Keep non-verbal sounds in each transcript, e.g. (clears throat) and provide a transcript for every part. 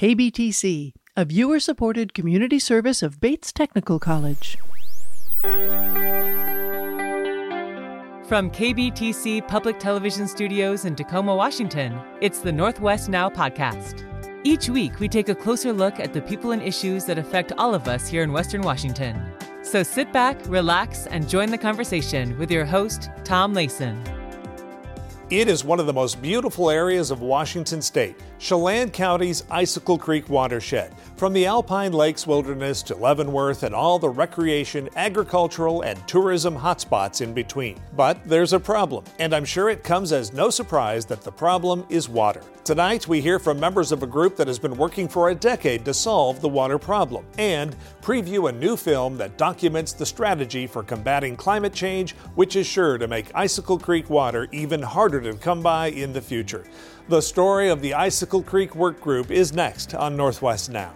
KBTC, a viewer supported community service of Bates Technical College. From KBTC Public Television Studios in Tacoma, Washington, it's the Northwest Now podcast. Each week, we take a closer look at the people and issues that affect all of us here in Western Washington. So sit back, relax, and join the conversation with your host, Tom Layson. It is one of the most beautiful areas of Washington state, Chelan County's Icicle Creek watershed. From the Alpine Lakes Wilderness to Leavenworth and all the recreation, agricultural, and tourism hotspots in between. But there's a problem, and I'm sure it comes as no surprise that the problem is water. Tonight, we hear from members of a group that has been working for a decade to solve the water problem and preview a new film that documents the strategy for combating climate change, which is sure to make Icicle Creek water even harder to come by in the future. The story of the Icicle Creek Work Group is next on Northwest Now.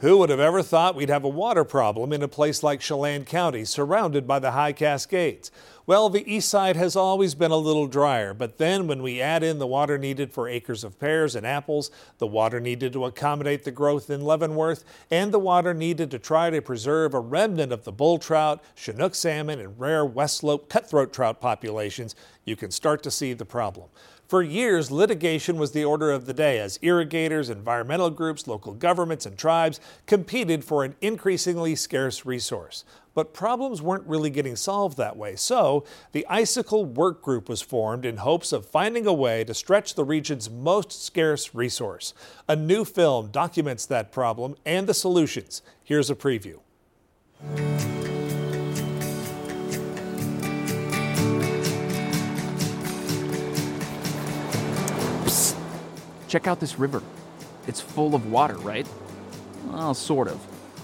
Who would have ever thought we'd have a water problem in a place like Chelan County, surrounded by the high Cascades? Well, the east side has always been a little drier, but then when we add in the water needed for acres of pears and apples, the water needed to accommodate the growth in Leavenworth, and the water needed to try to preserve a remnant of the bull trout, Chinook salmon, and rare West Slope cutthroat trout populations, you can start to see the problem. For years, litigation was the order of the day as irrigators, environmental groups, local governments, and tribes competed for an increasingly scarce resource. But problems weren't really getting solved that way, so the Icicle Work Group was formed in hopes of finding a way to stretch the region's most scarce resource. A new film documents that problem and the solutions. Here's a preview. Check out this river. It's full of water, right? Well, sort of.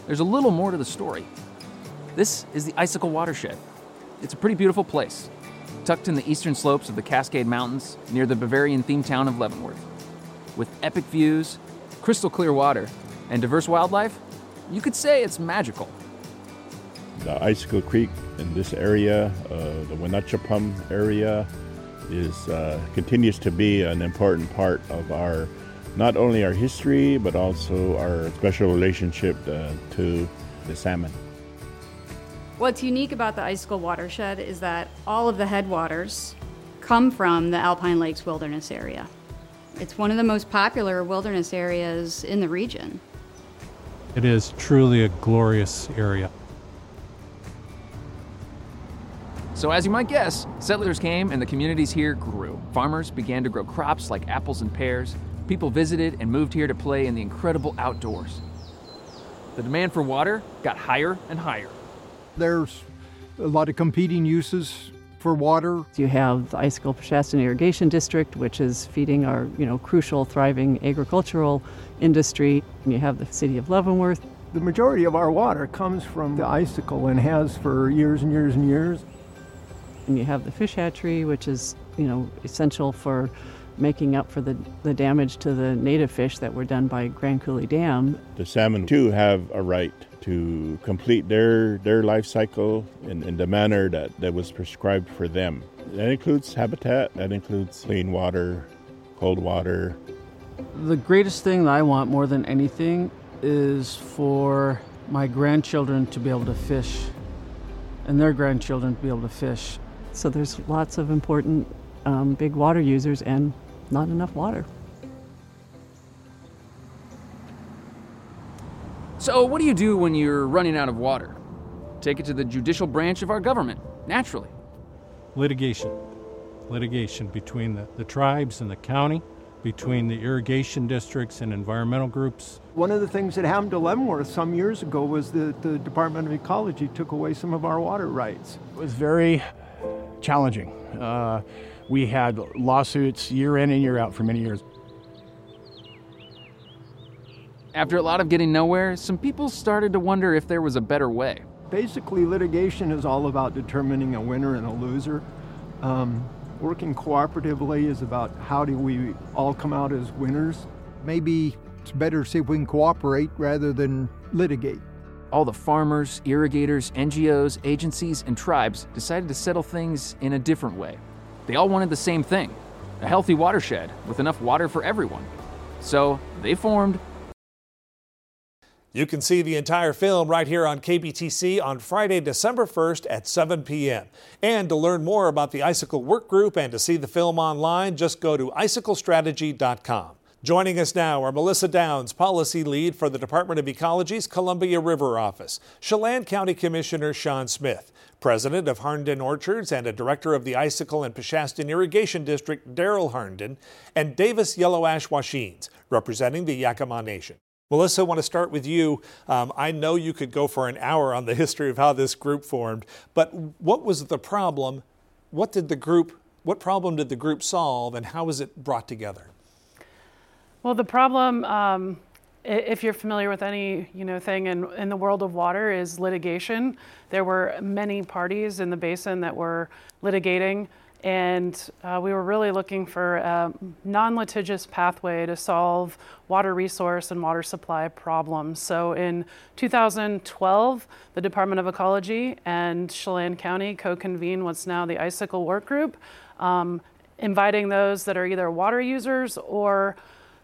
There's a little more to the story. This is the Icicle Watershed. It's a pretty beautiful place, tucked in the eastern slopes of the Cascade Mountains near the Bavarian themed town of Leavenworth. With epic views, crystal clear water, and diverse wildlife, you could say it's magical. The Icicle Creek in this area, uh, the Wenatchee area, is uh, continues to be an important part of our not only our history but also our special relationship uh, to the salmon. What's unique about the Icicle watershed is that all of the headwaters come from the Alpine Lakes Wilderness area. It's one of the most popular wilderness areas in the region. It is truly a glorious area. So, as you might guess, settlers came and the communities here grew. Farmers began to grow crops like apples and pears. People visited and moved here to play in the incredible outdoors. The demand for water got higher and higher. There's a lot of competing uses for water. You have the Icicle Peshastin Irrigation District, which is feeding our, you know, crucial, thriving agricultural industry. And you have the city of Leavenworth. The majority of our water comes from the icicle and has for years and years and years. And you have the fish hatchery, which is, you know, essential for making up for the, the damage to the native fish that were done by Grand Coulee Dam. The salmon too have a right to complete their their life cycle in, in the manner that, that was prescribed for them. That includes habitat, that includes clean water, cold water. The greatest thing that I want more than anything is for my grandchildren to be able to fish and their grandchildren to be able to fish. So there's lots of important um, big water users and not enough water. So, what do you do when you're running out of water? Take it to the judicial branch of our government, naturally. Litigation. Litigation between the, the tribes and the county, between the irrigation districts and environmental groups. One of the things that happened to Leavenworth some years ago was that the Department of Ecology took away some of our water rights. It was very challenging. Uh, we had lawsuits year in and year out for many years. After a lot of getting nowhere, some people started to wonder if there was a better way. Basically, litigation is all about determining a winner and a loser. Um, working cooperatively is about how do we all come out as winners. Maybe it's better to see if we can cooperate rather than litigate. All the farmers, irrigators, NGOs, agencies, and tribes decided to settle things in a different way. They all wanted the same thing a healthy watershed with enough water for everyone. So they formed. You can see the entire film right here on KBTC on Friday, December 1st at 7 p.m. And to learn more about the Icicle Work Group and to see the film online, just go to iciclestrategy.com. Joining us now are Melissa Downs, Policy Lead for the Department of Ecology's Columbia River Office, Chelan County Commissioner Shon Smith, President of Harnden Orchards and a Director of the Icicle and Peshastin Irrigation District, Daryl Harnden, and Davis Yellow Ash Washines, representing the Yakama Nation. Melissa, I want to start with you. Um, I know you could go for an hour on the history of how this group formed, but what was the problem? What did the group, what problem did the group solve, and how was it brought together? Well, the problem, um, if you're familiar with any you know thing in, in the world of water, is litigation. There were many parties in the basin that were litigating, and uh, we were really looking for a non-litigious pathway to solve water resource and water supply problems. So in 2012, the Department of Ecology and Chelan County co-convened what's now the Icicle Work Group, um, inviting those that are either water users or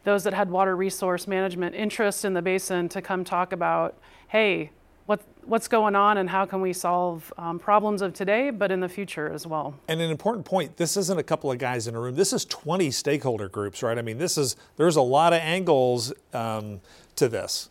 those that had water resource management interest in the basin to come talk about, hey, what, what's going on and how can we solve um, problems of today, but in the future as well. And an important point: this isn't a couple of guys in a room. This is 20 stakeholder groups, right? I mean, this is there's a lot of angles um, to this.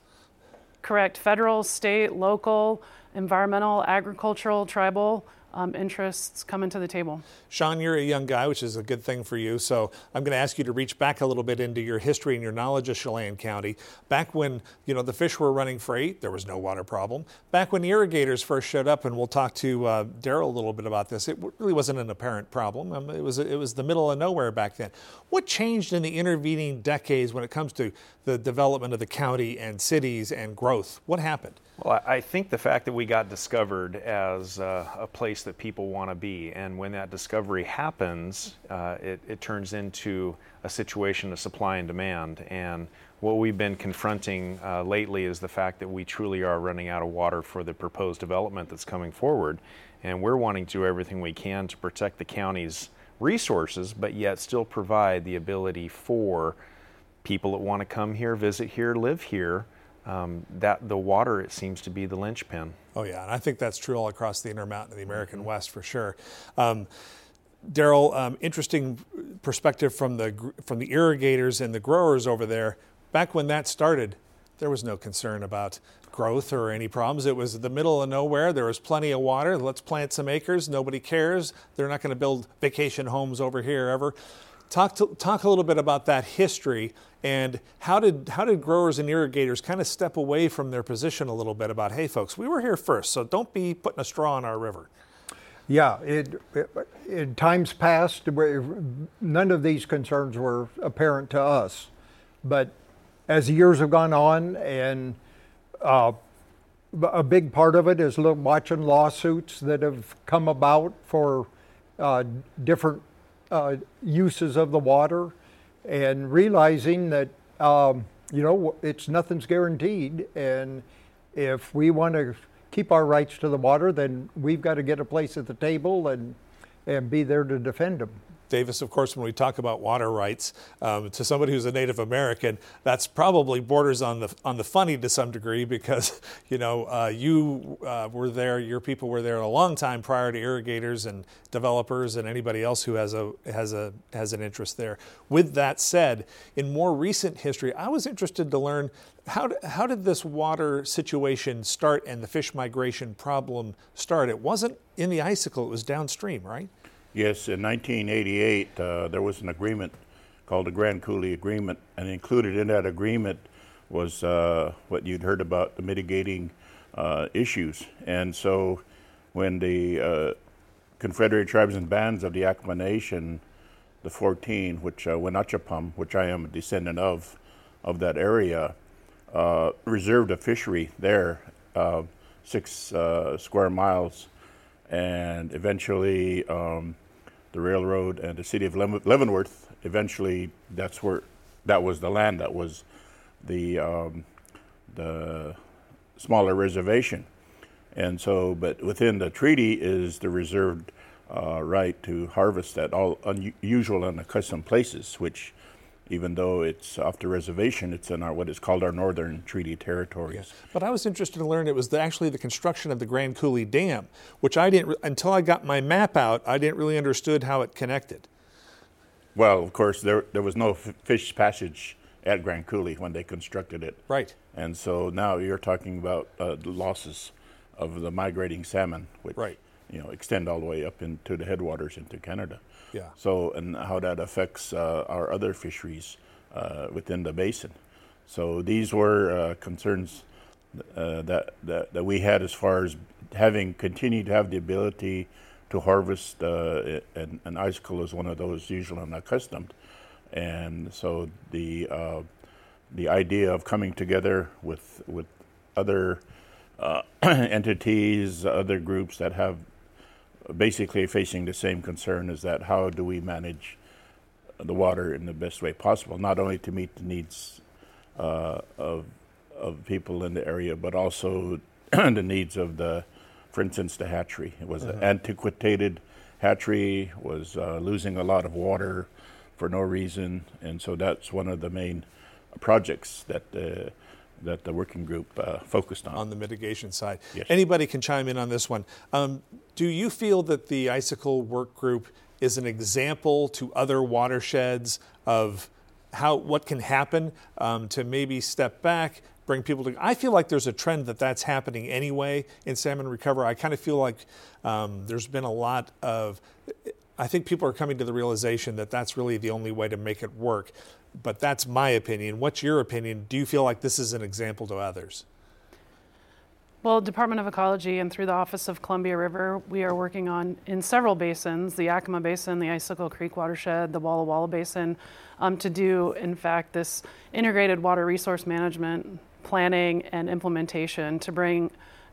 Correct. Federal, state, local, environmental, agricultural, tribal um, interests coming to the table. Shon, you're a young guy, which is a good thing for you. So I'm going to ask you to reach back a little bit into your history and your knowledge of Chelan County. Back when you know the fish were running free, there was no water problem. Back when irrigators first showed up, and we'll talk to uh, Daryl a little bit about this. It really wasn't an apparent problem. Um, it was it was the middle of nowhere back then. What changed in the intervening decades when it comes to the development of the county and cities and growth? What happened? Well, I think the fact that we got discovered as uh, a place that people want to be, and when that discovery happens, uh, it, it, turns into a situation of supply and demand. And what we've been confronting uh, lately is the fact that we truly are running out of water for the proposed development that's coming forward. And we're wanting to do everything we can to protect the county's resources, but yet still provide the ability for people that want to come here, visit here, live here um, that the water it seems to be the linchpin. Oh yeah, and I think that's true all across the Intermountain and the American mm-hmm. West for sure. Um, Daryl, um, interesting perspective from the from the irrigators and the growers over there. Back when that started, there was no concern about growth or any problems. It was the middle of nowhere. There was plenty of water. Let's plant some acres. Nobody cares. They're not going to build vacation homes over here ever. Talk, to, talk a little bit about that history and how did, how did growers and irrigators kind of step away from their position a little bit about, hey, folks, we were here first, so don't be putting a straw in our river? Yeah, it, it, in times past, none of these concerns were apparent to us. But as the years have gone on, and uh, a big part of it is watching lawsuits that have come about for uh, different uh, uses of the water and realizing that um, you know it's nothing's guaranteed. And if we want to keep our rights to the water then we've got to get a place at the table and and be there to defend them Davis, of course, when we talk about water rights, um, to somebody who's a Native American, that's probably borders on the on the funny to some degree because (laughs) you know uh, you uh, were there, your people were there a long time prior to irrigators and developers and anybody else who has a has a has an interest there. With that said, in more recent history, I was interested to learn how, how did this water situation start and the fish migration problem start? It wasn't in the icicle, it was downstream, right? Yes, in 1988, uh, there was an agreement called the Grand Coulee Agreement, and included in that agreement was uh, what you'd heard about the mitigating uh, issues. And so when the uh, Confederated Tribes and Bands of the Yakama Nation, the 14, which uh, which I am a descendant of, of that area, uh, reserved a fishery there, uh, six square miles and eventually um, the railroad and the city of Leavenworth. Eventually, that's where that was the land that was the um, the smaller reservation. And so, but within the treaty is the reserved uh, right to harvest at all unusual and accustomed places, which even though it's off the reservation, it's in our what is called our northern treaty territories. Yes. But I was interested to learn it was the, actually the construction of the Grand Coulee Dam, which I didn't until I got my map out. I didn't really understood how it connected. Well, of course, there there was no f- fish passage at Grand Coulee when they constructed it. Right. And so now you're talking about uh, the losses of the migrating salmon, which right. you know extend all the way up into the headwaters into Canada. Yeah. So and how that affects uh, our other fisheries uh, within the basin. So these were uh, concerns uh, that, that that we had as far as having continued to have the ability to harvest uh, an, an icicle is one of those usually unaccustomed, and so the uh, the idea of coming together with with other (clears throat) entities, other groups that have basically facing the same concern is that how do we manage the water in the best way possible, not only to meet the needs uh, of of people in the area, but also (clears throat) the needs of the, for instance, the hatchery. It was uh-huh. an antiquated hatchery, was uh, losing a lot of water for no reason, and so that's one of the main projects that uh, that the working group uh, focused on. On the mitigation side. Yes. Anybody can chime in on this one. Um, do you feel that the icicle work group is an example to other watersheds of how what can happen um, to maybe step back, bring people to. I feel like there's a trend that that's happening anyway in salmon recovery. I kind of feel like um, there's been a lot of. I think people are coming to the realization that that's really the only way to make it work but that's my opinion. What's your opinion? Do you feel like this is an example to others? Well, Department of Ecology and through the Office of Columbia River, we are working on in several basins, the Yakima Basin, the Icicle Creek watershed, the Walla Walla Basin, um, to do, in fact, this integrated water resource management planning and implementation to bring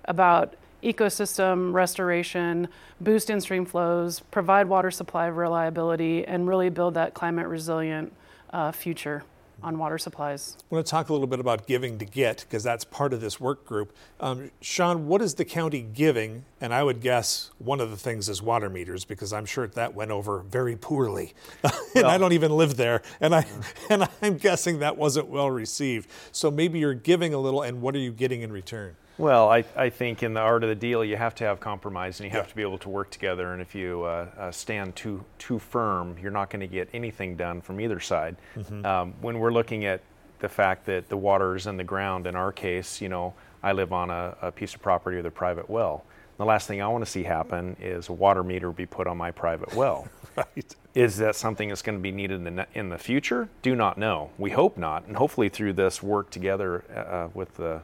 about ecosystem restoration, boost in stream flows, provide water supply reliability, and really build that climate resilient uh, future on water supplies. I want to talk a little bit about giving to get because that's part of this work group. Um, Shon, what is the county giving? And I would guess one of the things is water meters because I'm sure that went over very poorly. (laughs) and I don't even live there, and I (laughs) and I'm guessing that wasn't well received. So maybe you're giving a little, and what are you getting in return? Well, I, I think in the art of the deal, you have to have compromise and you have yeah. to be able to work together. And if you uh, uh, stand too too firm, you're not going to get anything done from either side. Mm-hmm. Um, when we're looking at the fact that the water is in the ground, in our case, you know, I live on a, a piece of property with a private well. The last thing I want to see happen is a water meter be put on my private well. (laughs) right. Is that something that's going to be needed in the, in the future? Do not know. We hope not. And hopefully, through this work together uh, with the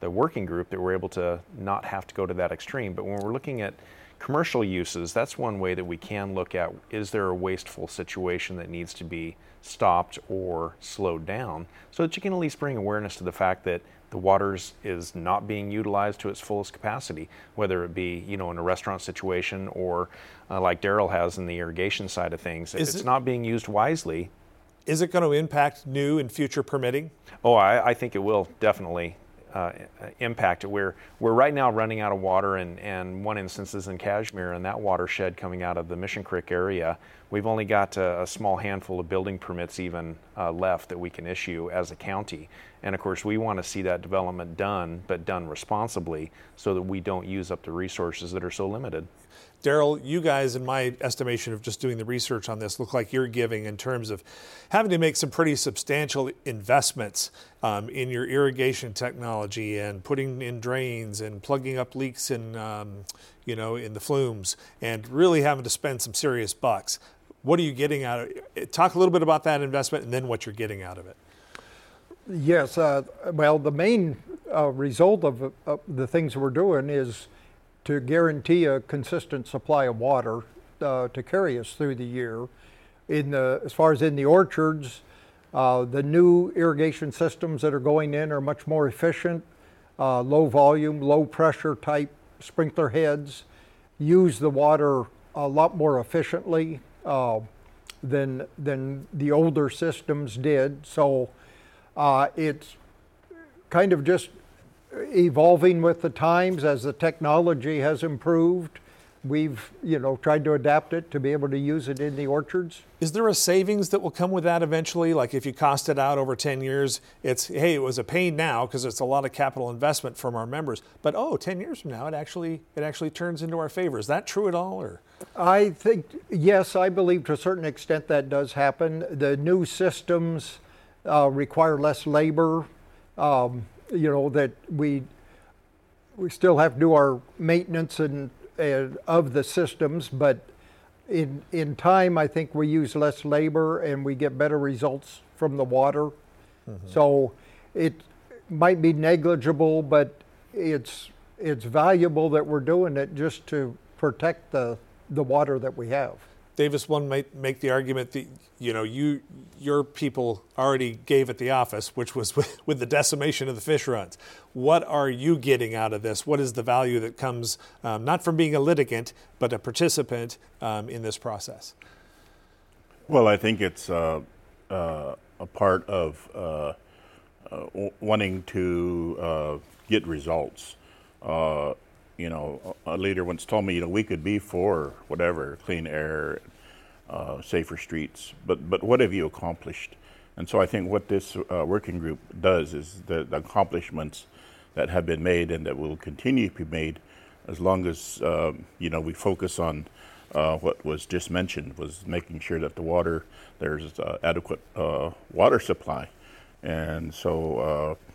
the working group that we're able to not have to go to that extreme. But when we're looking at commercial uses, that's one way that we can look at is there a wasteful situation that needs to be stopped or slowed down so that you can at least bring awareness to the fact that the waters is not being utilized to its fullest capacity, whether it be you know in a restaurant situation or uh, like Daryl has in the irrigation side of things. If it's it, not being used wisely, is it going to impact new and future permitting? Oh, I, I think it will definitely uh, impact. We're, we're right now running out of water, and, and one instance is in Cashmere, and that watershed coming out of the Mission Creek area. We've only got a, a small handful of building permits even uh, left that we can issue as a county. And of course, we want to see that development done, but done responsibly so that we don't use up the resources that are so limited. Daryl, you guys, in my estimation of just doing the research on this, look like you're giving in terms of having to make some pretty substantial investments um, in your irrigation technology and putting in drains and plugging up leaks in, um, you know, in the flumes, and really having to spend some serious bucks. What are you getting out of it? Talk a little bit about that investment and then what you're getting out of it. Yes, uh, well, the main uh, result of uh, the things we're doing is to guarantee a consistent supply of water uh, to carry us through the year. In the, as far as in the orchards, uh, the new irrigation systems that are going in are much more efficient, uh, low volume, low pressure type sprinkler heads, use the water a lot more efficiently uh, than, than the older systems did. So uh, it's kind of just evolving with the times as the technology has improved. We've, you know, tried to adapt it to be able to use it in the orchards. Is there a savings that will come with that eventually? Like if you cost it out over 10 years, it's, hey, it was a pain now because it's a lot of capital investment from our members. But oh, 10 years from now, it actually, it actually turns into our favor. Is that true at all? Or? I think, yes, I believe to a certain extent that does happen. The new systems uh, require less labor. Um, you know, that we, we still have to do our maintenance and uh, of the systems, but in, in time, I think we use less labor and we get better results from the water. Mm-hmm. So it might be negligible, but it's, it's valuable that we're doing it just to protect the, the water that we have. Davis, one might make the argument that you know you your people already gave at the office, which was (laughs) with, with, the decimation of the fish runs. What are you getting out of this? What is the value that comes um, not from being a litigant, but a participant um, in this process? Well, I think it's uh, uh, a part of uh, uh wanting to uh, get results uh, you know, a leader once told me, you know, we could be for whatever, clean air, uh, safer streets, but but what have you accomplished? And so I think what this uh, working group does is the, the, accomplishments that have been made and that will continue to be made, as long as um, you know we focus on uh, what was just mentioned, was making sure that the water there's uh, adequate uh, water supply, and so uh,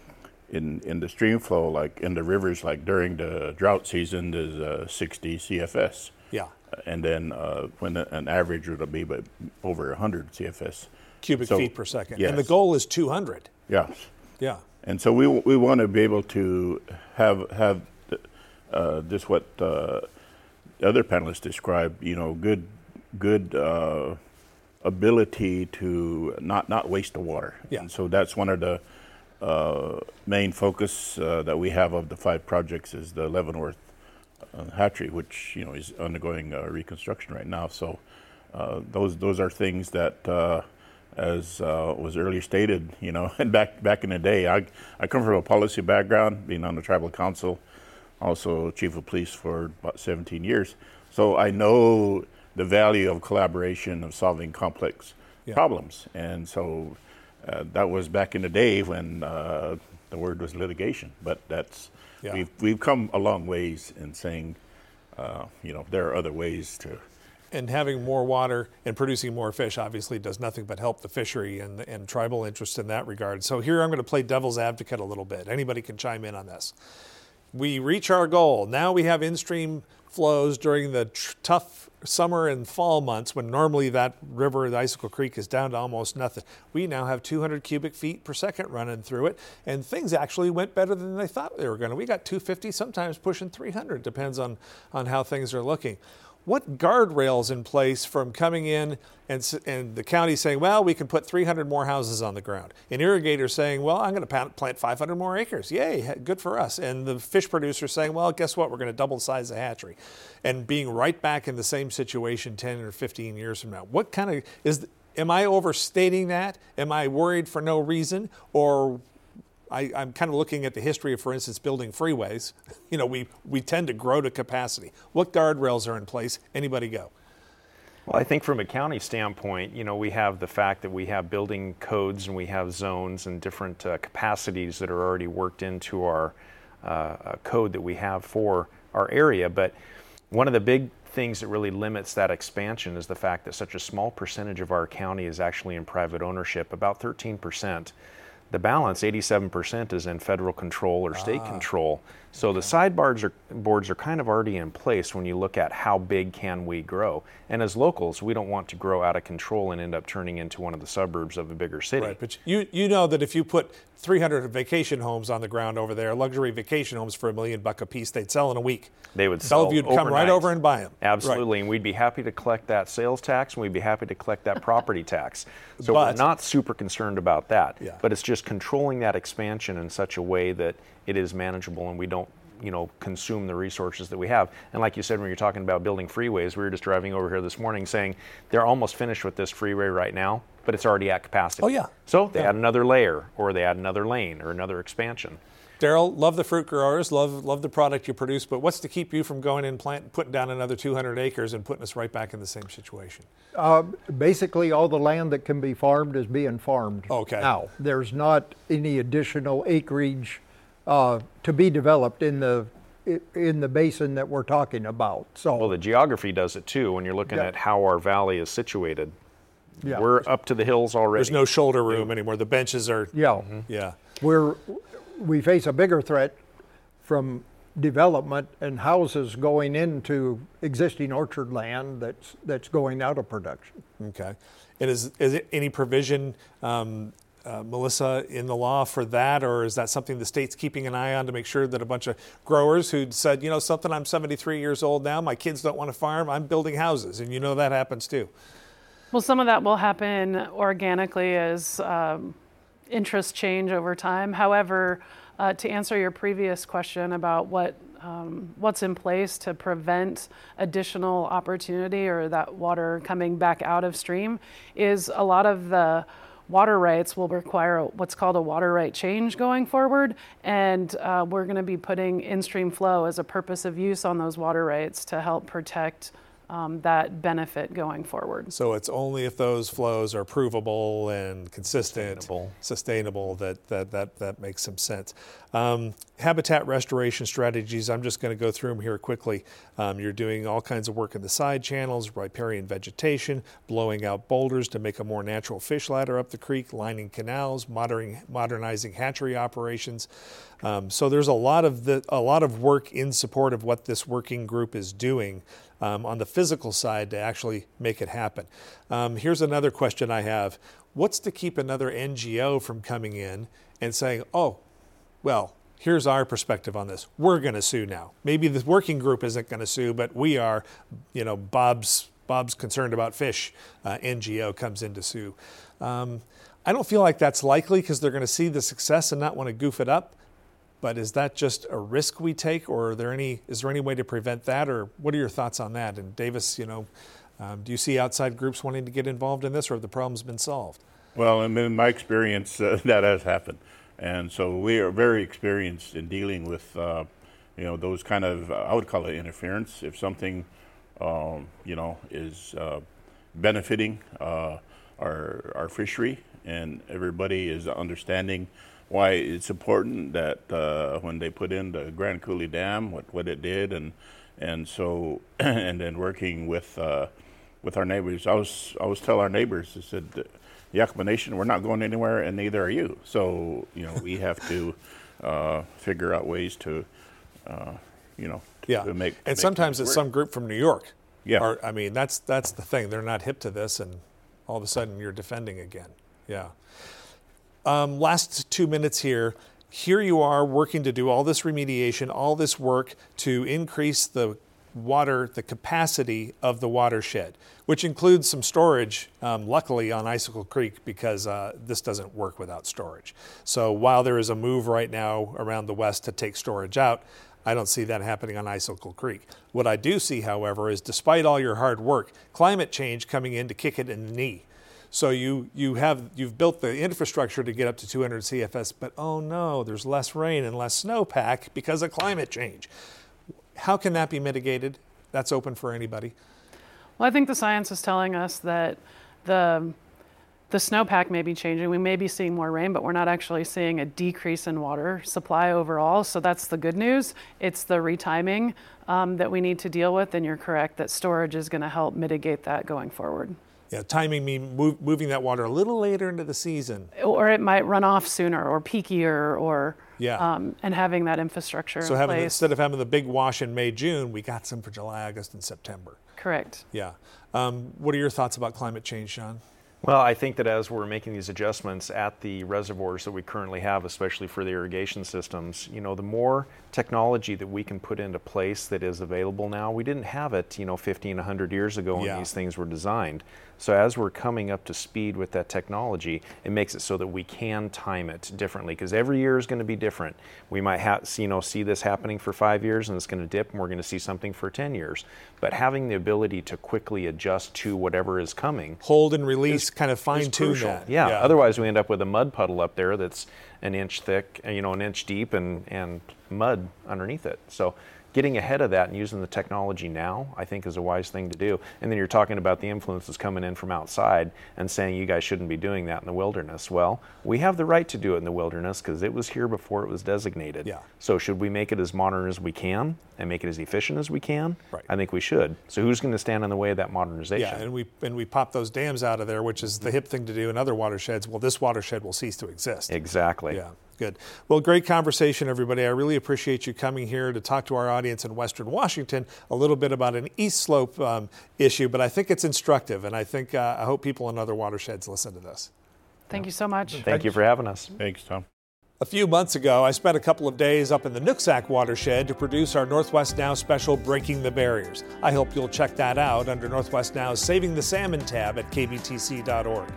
in in the stream flow, like in the rivers, like during the drought season, there's uh, 60 CFS. Yeah. And then uh, when an average would be but over 100 CFS. Cubic so, feet per second. Yes. And the goal is 200. Yes. Yeah. And so we we want to be able to have have uh, this what uh, the other panelists described. You know, good good uh, ability to not not waste the water. Yeah. And so that's one of the uh, main focus uh, that we have of the five projects is the Leavenworth uh, hatchery, which you know is undergoing uh, reconstruction right now. So uh, those those are things that, uh, as was earlier stated, you know, and (laughs) back back in the day, I I come from a policy background, being on the tribal council, also chief of police for about 17 years. So I know the value of collaboration of solving complex yeah. problems, and so uh, that was back in the day when uh, the word was litigation, but that's yeah. we've we've come a long ways in saying, uh, you know, there are other ways to. And having more water and producing more fish obviously does nothing but help the fishery and, and tribal interest in that regard. So here I'm going to play devil's advocate a little bit. Anybody can chime in on this. We reach our goal. Now we have in stream flows during the tr- tough summer and fall months when normally that river, the Icicle Creek, is down to almost nothing. We now have 200 cubic feet per second running through it, and things actually went better than they thought they were going to. We got 250, sometimes pushing 300, depends on, on how things are looking what guardrails in place from coming in and, and the county saying, well, we can put 300 more houses on the ground. An irrigator saying, well, I'm going to plant 500 more acres. Yay, good for us. And the fish producer saying, well, guess what? We're going to double size the hatchery. And being right back in the same situation 10 or 15 years from now. What kind of is, am I overstating that? Am I worried for no reason? Or I, am kind of looking at the history of, for instance, building freeways. (laughs) You know, we, we tend to grow to capacity. What guardrails are in place? Anybody go? Well, I think from a county standpoint, you know, we have the fact that we have building codes and we have zones and different uh, capacities that are already worked into our uh, uh code that we have for our area. But one of the big things that really limits that expansion is the fact that such a small percentage of our county is actually in private ownership, about 13 percent. The balance, 87%, is in federal control or state ah. control. So okay. the sideboards are, boards are kind of already in place when you look at how big can we grow. And as locals, we don't want to grow out of control and end up turning into one of the suburbs of a bigger city. Right, but you, you know that if you put 300 vacation homes on the ground over there, luxury vacation homes for a million buck a piece, they'd sell in a week. They would sell. Bellevue'd come right over and buy them. Absolutely, right. and we'd be happy to collect that sales tax, and we'd be happy to collect that property tax. So but, we're not super concerned about that. Yeah. But it's just controlling that expansion in such a way that it is manageable, and we don't you know consume the resources that we have. And like you said, when you're talking about building freeways, we were just driving over here this morning saying they're almost finished with this freeway right now, but it's already at capacity. Oh yeah. So they yeah. add another layer, or they add another lane, or another expansion. Daryl, love the fruit growers, love love the product you produce, but what's to keep you from going and plant, putting down another 200 acres and putting us right back in the same situation? Uh, basically, all the land that can be farmed is being farmed Okay. now. There's not any additional acreage uh, to be developed in the in the basin that we're talking about. So Well, the geography does it too when you're looking Yeah. at how our valley is situated. Yeah. We're up to the hills already. There's no shoulder room anymore. The benches are. Yeah. Yeah. we're we face a bigger threat from development and houses going into existing orchard land that's that's going out of production. Okay. And is, is it any provision, um, uh, Melissa, in the law for that, or is that something the state's keeping an eye on to make sure that a bunch of growers who said, you know, something, I'm 73 years old now, my kids don't want to farm, I'm building houses, and you know that happens too. Well, some of that will happen organically as um, interests change over time. However, uh, to answer your previous question about what um, what's in place to prevent additional opportunity or that water coming back out of stream is a lot of the water rights will require what's called a water right change going forward and uh, we're going to be putting in-stream flow as a purpose of use on those water rights to help protect um, that benefit going forward. So it's only if those flows are provable and consistent, Sustainable. sustainable, that, that, that, that makes some sense. Um, habitat restoration strategies, I'm just going to go through them here quickly. Um, you're doing all kinds of work in the side channels, riparian vegetation, blowing out boulders to make a more natural fish ladder up the creek, lining canals, modern, modernizing hatchery operations. Um, so there's a lot of the, a lot of work in support of what this working group is doing um, on the physical side to actually make it happen. Um, here's another question I have: What's to keep another NGO from coming in and saying, "Oh, well, here's our perspective on this. We're going to sue now. Maybe the working group isn't going to sue, but we are. You know, Bob's Bob's concerned about fish. Uh, NGO comes in to sue. Um, I don't feel like that's likely because they're going to see the success and not want to goof it up. But is that just a risk we take, or are there any? Is there any way to prevent that, or what are your thoughts on that? And Davis, you know, um, do you see outside groups wanting to get involved in this, or have the problems been solved? Well, in my experience, uh, (laughs) that has happened, and so we are very experienced in dealing with, uh, you know, those kind of uh, I would call it interference. If something, um, you know, is uh, benefiting uh, our our fishery, and everybody is understanding why it's important that uh, when they put in the Grand Coulee Dam, what what it did, and and so (clears throat) and then working with uh, with our neighbors. I was I was tell our neighbors. I said, the Yakama Nation, we're not going anywhere, and neither are you. So you know we have to uh, figure out ways to, uh, you know, to, Yeah, to make. and make sometimes it's work. some group from New York. Yeah. Or, I mean, that's that's the thing. They're not hip to this, and all of a sudden you're defending again. Yeah. Um, last two minutes here. Here you are working to do all this remediation, all this work to increase the water, the capacity of the watershed, which includes some storage, um, luckily on Icicle Creek, because uh, this doesn't work without storage. So while there is a move right now around the west to take storage out, I don't see that happening on Icicle Creek. What I do see, however, is despite all your hard work, climate change coming in to kick it in the knee. So you you have you've built the infrastructure to get up to 200 CFS, but oh no, there's less rain and less snowpack because of climate change. How can that be mitigated? That's open for anybody. Well, I think the science is telling us that the the snowpack may be changing. We may be seeing more rain, but we're not actually seeing a decrease in water supply overall. So that's the good news. It's the retiming um, that we need to deal with, and you're correct that storage is going to help mitigate that going forward. Yeah, timing me move, moving that water a little later into the season. Or it might run off sooner, or peakier, or Yeah. um, and having that infrastructure So in having place. instead of having the big wash in May, June, we got some for July, August, and September. Correct. Yeah. Um, what are your thoughts about climate change, Shon? Well, I think that as we're making these adjustments at the reservoirs that we currently have, especially for the irrigation systems, you know, the more technology that we can put into place that is available now, we didn't have it, you know, 15, 100 years ago when Yeah. these things were designed. So as we're coming up to speed with that technology, it makes it so that we can time it differently because every year is going to be different. We might have, you know, see this happening for five years and it's going to dip, and we're going to see something for 10 years. But having the ability to quickly adjust to whatever is coming, hold and release kind of fine tune that. Yeah. Otherwise, we end up with a mud puddle up there that's an inch thick, you know, an inch deep, and and mud underneath it. So. Getting ahead of that and using the technology now, I think, is a wise thing to do. And then you're talking about the influences coming in from outside and saying you guys shouldn't be doing that in the wilderness. Well, we have the right to do it in the wilderness because it was here before it was designated. Yeah. So should we make it as modern as we can and make it as efficient as we can? Right. I think we should. So who's going to stand in the way of that modernization? Yeah, and we and we pop those dams out of there, which is the hip thing to do in other watersheds. Well, this watershed will cease to exist. Exactly. Yeah, good. Well, great conversation, everybody. I really appreciate you coming here to talk to our audience in Western Washington a little bit about an East Slope um, issue, but I think it's instructive, and I think uh, I hope people in other watersheds listen to this. Thank you so much. Thank you for having us. Thanks, Tom. A few months ago, I spent a couple of days up in the Nooksack watershed to produce our Northwest Now special Breaking the Barriers. I hope you'll check that out under Northwest Now's Saving the Salmon tab at kbtc.org.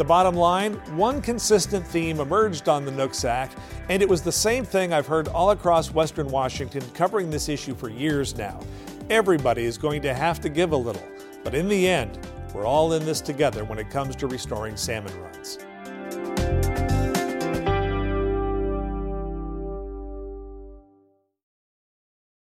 The bottom line one consistent theme emerged on the Nooksack, and it was the same thing I've heard all across Western Washington covering this issue for years now. Everybody is going to have to give a little, but in the end, we're all in this together when it comes to restoring salmon runs.